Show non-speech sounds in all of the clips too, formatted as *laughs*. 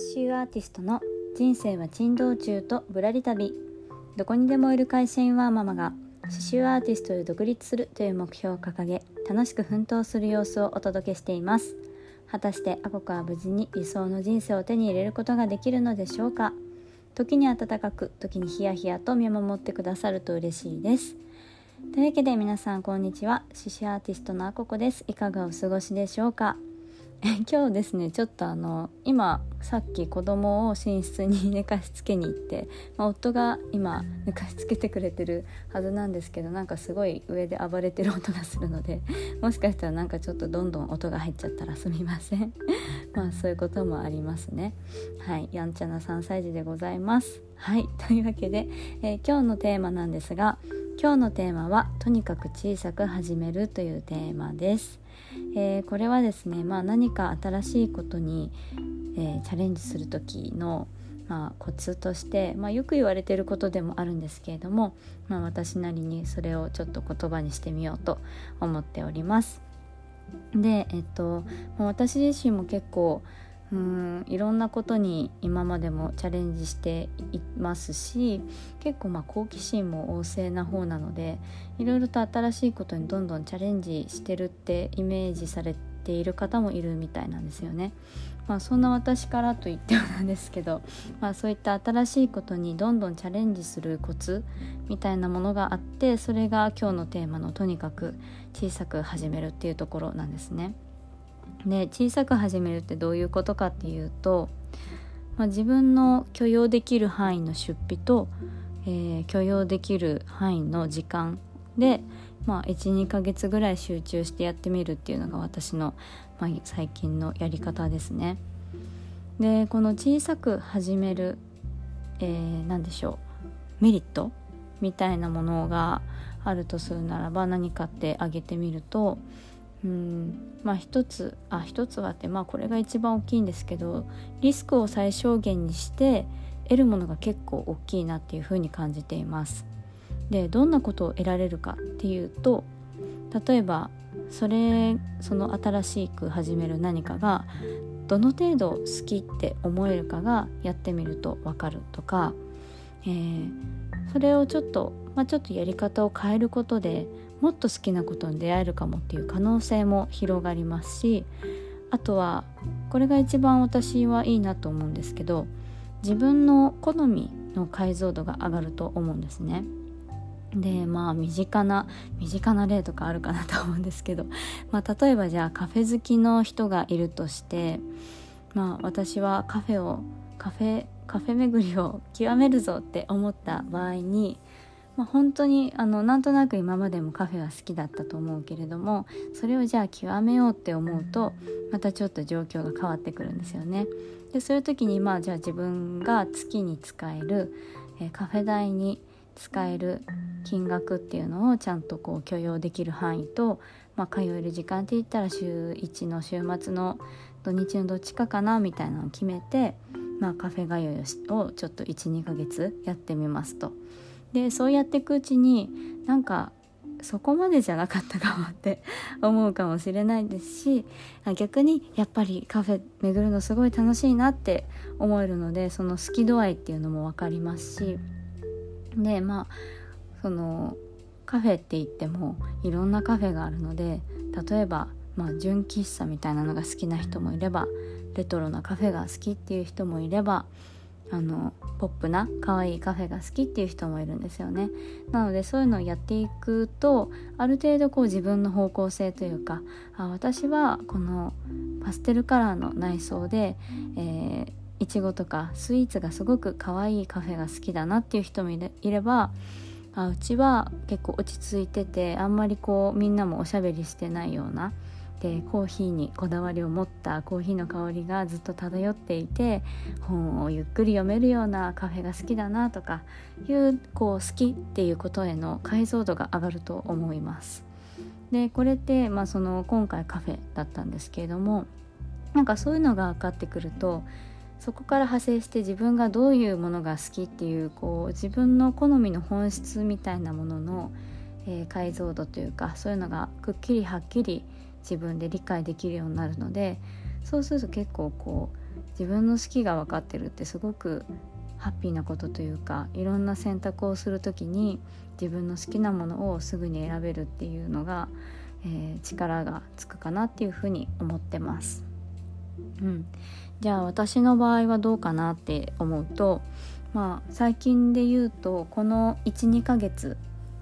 シューアーティストの人生は珍道中とぶらり旅。どこにでもいる会社員はママが刺繍アーティストで独立するという目標を掲げ楽しく奮闘する様子をお届けしています。果たしてアコカは無事に理想の人生を手に入れることができるのでしょうか？時に暖かく時にヒヤヒヤと見守ってくださると嬉しいです。というわけで皆さんこんにちは。刺繍アーティストのあここです。いかがお過ごしでしょうか？*laughs* 今日ですねちょっとあの今さっき子供を寝室に寝かしつけに行って、*laughs* まあ、夫が今寝かしつけてくれてるはずなんですけどなんかすごい上で暴れてる音がするので *laughs* もしかしたらなんかちょっとどんどん音が入っちゃったらすみません。まあそういうこともありますね。はい。やんちゃな3歳児でございます。はい。というわけで、えー、今日のテーマなんですが今日のテーマはとにかく小さく始めるというテーマですえー、これはですね、まあ、何か新しいことに、えー、チャレンジする時の、まあ、コツとして、まあ、よく言われてることでもあるんですけれども、まあ、私なりにそれをちょっと言葉にしてみようと思っております。で、えっと、私自身も結構うんいろんなことに今までもチャレンジしていますし結構まあ好奇心も旺盛な方なのでいろいろと新しいことにどんどんチャレンジしてるってイメージされている方もいるみたいなんですよね。まあ、そんな私からと言ってはなんですけど、まあ、そういった新しいことにどんどんチャレンジするコツみたいなものがあってそれが今日のテーマのとにかく小さく始めるっていうところなんですね。で小さく始めるってどういうことかっていうと、まあ、自分の許容できる範囲の出費と、えー、許容できる範囲の時間で、まあ、12ヶ月ぐらい集中してやってみるっていうのが私の、まあ、最近のやり方ですね。でこの小さく始める、えー、何でしょうメリットみたいなものがあるとするならば何かって挙げてみるとうんまあ一つあ一つはってまあこれが一番大きいんですけどリスクを最小限にして得るものが結構大きいなっていうふうに感じています。でどんなことを得られるかっていうと例えばそれその新しく始める何かがどの程度好きって思えるかがやってみると分かるとか、えー、それをちょっと、まあ、ちょっとやり方を変えることでもっと好きなことに出会えるかもっていう可能性も広がりますしあとはこれが一番私はいいなと思うんですけど自分の好みの解像度が上がると思うんですね。でまあ身近な身近な例とかあるかなと思うんですけど、*laughs* まあ、例えばじゃあカフェ好きの人がいるとしてまあ私はカフェをカフェカフェ巡りを極めるぞって思った場合にまあ、本当にあのなんとなく今までもカフェは好きだったと思うけれどもそれをじゃあ極めようって思うとまたちょっと状況が変わってくるんですよね。でそういう時にまあじゃあ自分が月に使える、えー、カフェ代に使える金額っていうのをちゃんとこう許容できる範囲と、まあ、通える時間って言ったら週1の週末の土日のどっちかかなみたいなのを決めて、まあ、カフェ通いをちょっと12ヶ月やってみますと。でそうやっていくうちになんかそこまでじゃなかったかもって *laughs* 思うかもしれないですし逆にやっぱりカフェ巡るのすごい楽しいなって思えるのでその好き度合いっていうのも分かりますしでまあそのカフェって言ってもいろんなカフェがあるので例えば、まあ、純喫茶みたいなのが好きな人もいればレトロなカフェが好きっていう人もいればあのポップな可愛いカフェが好きっていう人もいるんですよね。なのでそういうのをやっていくとある程度こう自分の方向性というかあ私はこのパステルカラーの内装で、えー、いちごとかスイーツがすごく可愛いカフェが好きだなっていう人もいればあうちは結構落ち着いててあんまりこうみんなもおしゃべりしてないようなでコーヒーにこだわりを持ったコーヒーの香りがずっと漂っていて本をゆっくり読めるようなカフェが好きだなとかいうこう好きっていうことへの解像度が上がると思います。でこれって、まあ、その今回カフェだったんですけれどもなんかそういうのが分かってくるとそこから派生して自分がどういうものが好きっていうこう自分の好みの本質みたいなものの、えー、解像度というかそういうのがくっきりはっきり自分で理解できるようになるのでそうすると結構こう自分の好きが分かってるってすごくハッピーなことというかいろんな選択をする時に自分の好きなものをすぐに選べるっていうのが、えー、力がつくかなっていうふうに思ってます。うん、じゃあ私の場合はどうかなって思うとまあ最近で言うとこの12ヶ月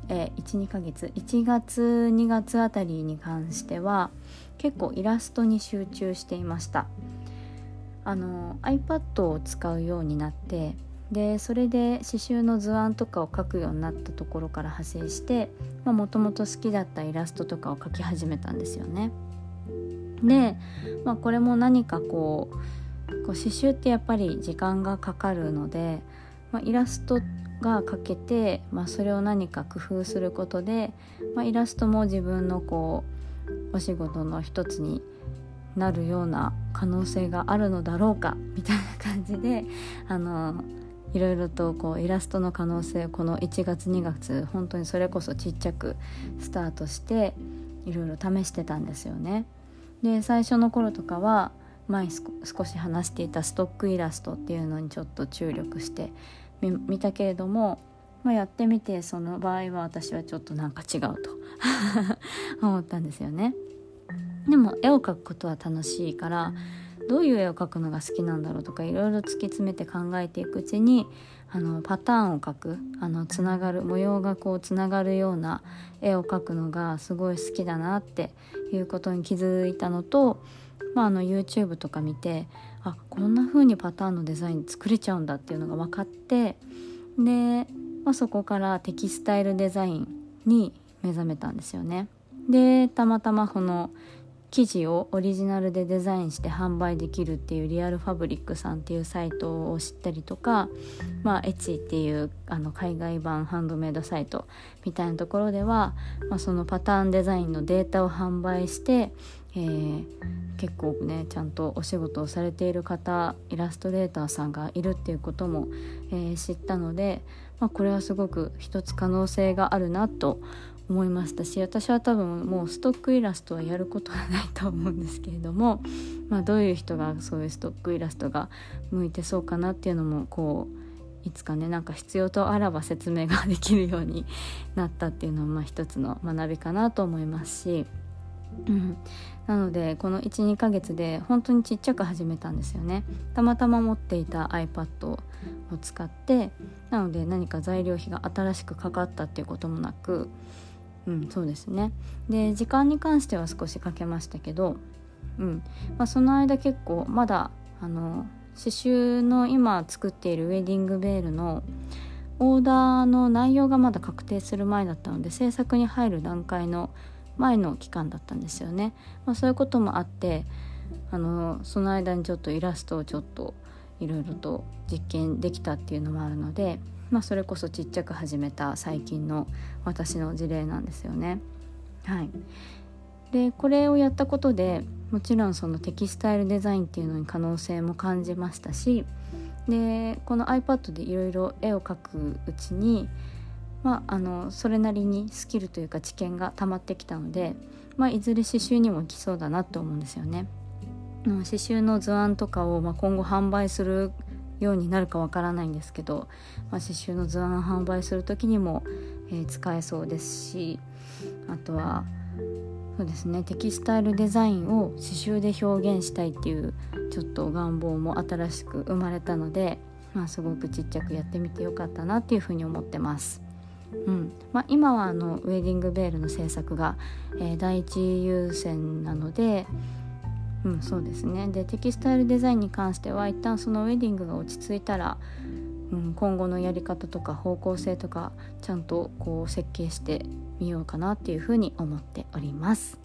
えー、12ヶ月1月2月あたりに関しては結構イラストに集中していましたあの iPad を使うようになってでそれで刺繍の図案とかを描くようになったところから派生してもともと好きだったイラストとかを描き始めたんですよね。で、まあ、これも何かこうこう刺繍ってやっぱり時間がかかるので、まあ、イラストが描けて、まあ、それを何か工夫することで、まあ、イラストも自分のこうお仕事の一つになるような可能性があるのだろうかみたいな感じであのいろいろとこうイラストの可能性この1月2月本当にそれこそちっちゃくスタートしていろいろ試してたんですよね。で最初の頃とかは前少し話していたストックイラストっていうのにちょっと注力してみたけれども、まあ、やってみてその場合は私はちょっとなんか違うと *laughs* 思ったんですよね。でも絵を描くことは楽しいからどういう絵を描くのが好きなんだろうとかいろいろ突き詰めて考えていくうちにあのパターンを描くあのつながる模様がこうつながるような絵を描くのがすごい好きだなっていうことに気づいたのと、まあ、あの YouTube とか見てあこんな風にパターンのデザイン作れちゃうんだっていうのが分かってで、まあ、そこからテキスタイルデザインに目覚めたんですよね。でたまたまこの生地をオリジナルでデザインして販売できるっていうリアルファブリックさんっていうサイトを知ったりとか、まあ、エチっていうあの海外版ハンドメイドサイトみたいなところでは、まあ、そのパターンデザインのデータを販売して、えー、結構ねちゃんとお仕事をされている方イラストレーターさんがいるっていうことも、えー、知ったので、まあ、これはすごく一つ可能性があるなと思いましたし私は多分もうストックイラストはやることはないと思うんですけれども、まあ、どういう人がそういうストックイラストが向いてそうかなっていうのもこういつかねなんか必要とあらば説明ができるようになったっていうのも一つの学びかなと思いますし、うん、なのでこの12ヶ月で本当にちっちゃく始めたんですよね。たまたま持っていた iPad を使ってなので何か材料費が新しくかかったっていうこともなくうんそうですね。で時間に関しては少しかけましたけど、うん。まあ、その間結構まだあの刺繍の今作っているウェディングベールのオーダーの内容がまだ確定する前だったので制作に入る段階の前の期間だったんですよね、まあ、そういうこともあってあのその間にちょっとイラストをちょっといろいろと実験できたっていうのもあるのでまあ、それこそちっちゃく始めた最近の私の事例なんですよね。はい、でこれをやったことでもちろんそのテキスタイルデザインっていうのに可能性も感じましたしでこの iPad でいろいろ絵を描くうちに、まあ、あのそれなりにスキルというか知見が溜まってきたので、まあ、いずれ刺繍にも来そうだなと思うんですよね。刺繍の図案とかを、まあ、今後販売するようになるかわからないんですけど、まあ、刺繍の図案販売する時にも、えー、使えそうですしあとはそうですねテキスタイルデザインを刺繍で表現したいっていうちょっと願望も新しく生まれたので、まあ、すごくちっちゃくやってみてよかったなっていうふうに思ってます。うんまあ、今はあのウェディングベールの制作が、えー、第一優先なので、うん、そうですねでテキスタイルデザインに関しては一旦そのウェディングが落ち着いたら、うん、今後のやり方とか方向性とかちゃんとこう設計してみようかなっていうふうに思っております。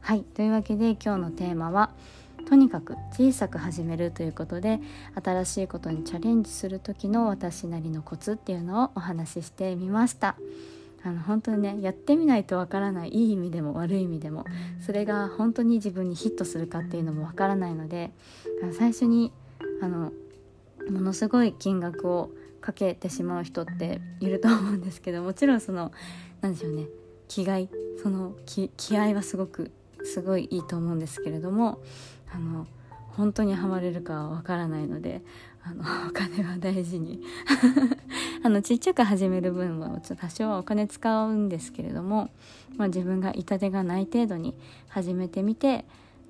はいというわけで今日のテーマはとにかく小さく始めるということで新しいことにチャレンジする時の私なりのコツっていうのをお話ししてみました。あの本当にねやってみないとわからないいい意味でも悪い意味でもそれが本当に自分にヒットするかっていうのもわからないので最初にあのものすごい金額をかけてしまう人っていると思うんですけどもちろんその何でしょうね気概その気気合はすごくすごいいいと思うんですけれどもあの本当にハマれるかはわからないのであのお金は大事にあのちっちゃく始める分は多少はお金使うんですけれども、まあ、自分が痛手がない程度に始めてみて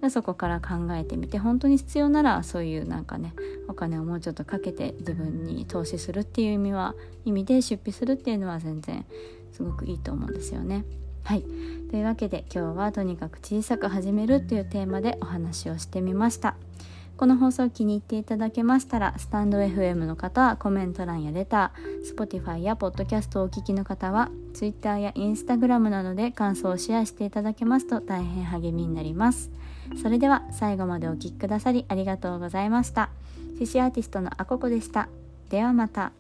そこから考えてみて本当に必要ならそういうなんかねお金をもうちょっとかけて自分に投資するっていう意味は意味で出費するっていうのは全然すごくいいと思うんですよね。はいというわけで今日はとにかく小さく始めるっていうテーマでお話をしてみました。この放送気に入っていただけましたらスタンド FM の方はコメント欄やレター Spotify や Podcast をお聞きの方は Twitter や Instagram などで感想をシェアしていただけますと大変励みになります。それでは最後までお聴きくださりありがとうございました。獅子アーティストのあここでした。ではまた。